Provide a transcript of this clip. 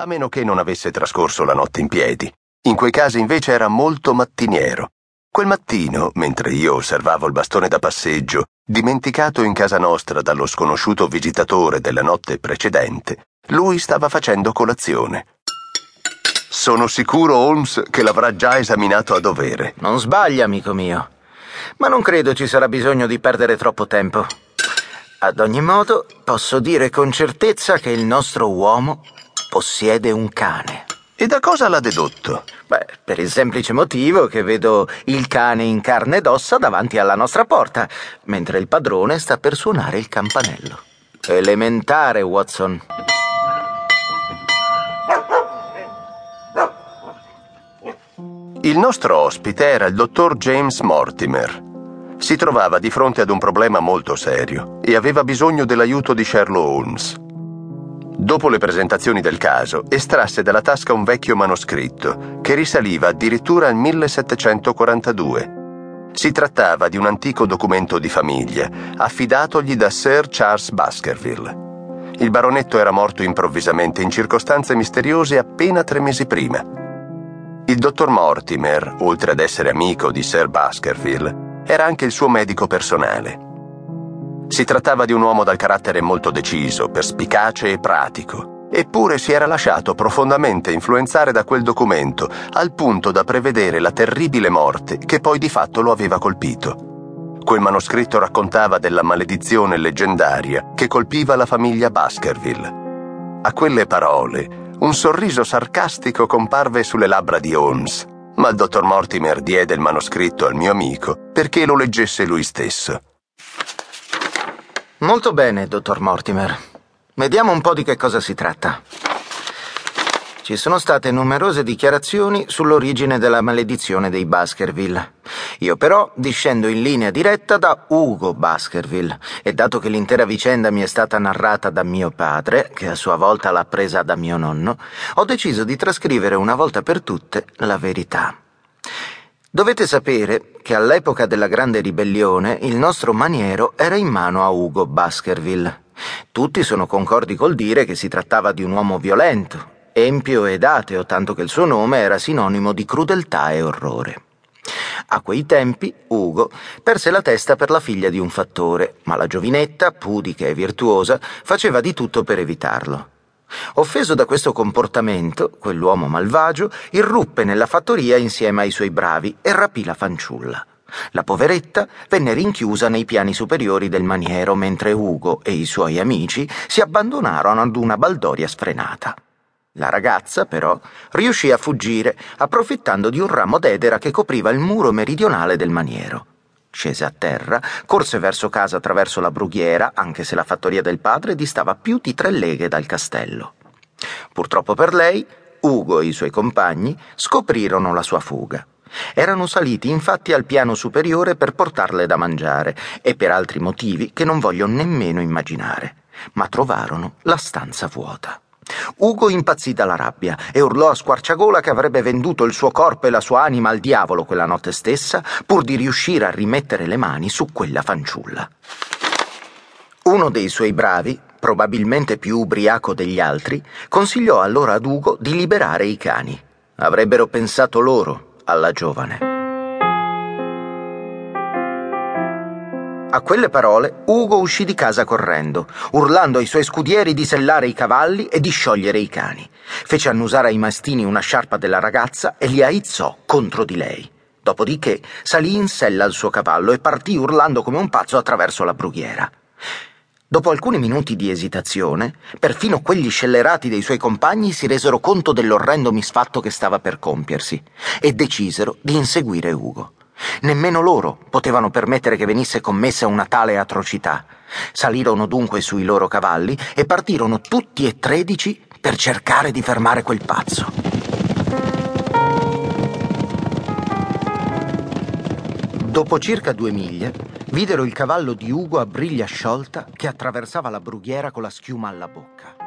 a meno che non avesse trascorso la notte in piedi. In quei casi invece era molto mattiniero. Quel mattino, mentre io osservavo il bastone da passeggio, dimenticato in casa nostra dallo sconosciuto visitatore della notte precedente, lui stava facendo colazione. Sono sicuro, Holmes, che l'avrà già esaminato a dovere. Non sbaglia, amico mio. Ma non credo ci sarà bisogno di perdere troppo tempo. Ad ogni modo, posso dire con certezza che il nostro uomo possiede un cane. E da cosa l'ha dedotto? Beh, per il semplice motivo che vedo il cane in carne ed ossa davanti alla nostra porta, mentre il padrone sta per suonare il campanello. Elementare, Watson. Il nostro ospite era il dottor James Mortimer. Si trovava di fronte ad un problema molto serio e aveva bisogno dell'aiuto di Sherlock Holmes. Dopo le presentazioni del caso, estrasse dalla tasca un vecchio manoscritto che risaliva addirittura al 1742. Si trattava di un antico documento di famiglia, affidatogli da Sir Charles Baskerville. Il baronetto era morto improvvisamente in circostanze misteriose appena tre mesi prima. Il dottor Mortimer, oltre ad essere amico di Sir Baskerville, era anche il suo medico personale. Si trattava di un uomo dal carattere molto deciso, perspicace e pratico, eppure si era lasciato profondamente influenzare da quel documento, al punto da prevedere la terribile morte che poi di fatto lo aveva colpito. Quel manoscritto raccontava della maledizione leggendaria che colpiva la famiglia Baskerville. A quelle parole, un sorriso sarcastico comparve sulle labbra di Holmes, ma il dottor Mortimer diede il manoscritto al mio amico perché lo leggesse lui stesso. Molto bene, dottor Mortimer. Vediamo un po' di che cosa si tratta. Ci sono state numerose dichiarazioni sull'origine della maledizione dei Baskerville. Io però discendo in linea diretta da Ugo Baskerville e dato che l'intera vicenda mi è stata narrata da mio padre, che a sua volta l'ha presa da mio nonno, ho deciso di trascrivere una volta per tutte la verità. Dovete sapere che all'epoca della Grande Ribellione il nostro maniero era in mano a Ugo Baskerville. Tutti sono concordi col dire che si trattava di un uomo violento, empio ed ateo, tanto che il suo nome era sinonimo di crudeltà e orrore. A quei tempi Ugo perse la testa per la figlia di un fattore, ma la giovinetta, pudica e virtuosa, faceva di tutto per evitarlo. Offeso da questo comportamento, quell'uomo malvagio irruppe nella fattoria insieme ai suoi bravi e rapì la fanciulla. La poveretta venne rinchiusa nei piani superiori del maniero mentre Ugo e i suoi amici si abbandonarono ad una baldoria sfrenata. La ragazza, però, riuscì a fuggire, approfittando di un ramo d'edera che copriva il muro meridionale del maniero. Scese a terra, corse verso casa attraverso la brughiera, anche se la fattoria del padre distava più di tre leghe dal castello. Purtroppo per lei, Ugo e i suoi compagni scoprirono la sua fuga. Erano saliti infatti al piano superiore per portarle da mangiare e per altri motivi che non voglio nemmeno immaginare, ma trovarono la stanza vuota. Ugo impazzì dalla rabbia e urlò a squarciagola che avrebbe venduto il suo corpo e la sua anima al diavolo quella notte stessa pur di riuscire a rimettere le mani su quella fanciulla. Uno dei suoi bravi, probabilmente più ubriaco degli altri, consigliò allora ad Ugo di liberare i cani. Avrebbero pensato loro alla giovane. A quelle parole Ugo uscì di casa correndo, urlando ai suoi scudieri di sellare i cavalli e di sciogliere i cani. Fece annusare ai mastini una sciarpa della ragazza e li aizzò contro di lei. Dopodiché salì in sella al suo cavallo e partì urlando come un pazzo attraverso la brughiera. Dopo alcuni minuti di esitazione, perfino quegli scellerati dei suoi compagni si resero conto dell'orrendo misfatto che stava per compiersi e decisero di inseguire Ugo. Nemmeno loro potevano permettere che venisse commessa una tale atrocità. Salirono dunque sui loro cavalli e partirono tutti e tredici per cercare di fermare quel pazzo. Dopo circa due miglia, videro il cavallo di Ugo a briglia sciolta che attraversava la brughiera con la schiuma alla bocca.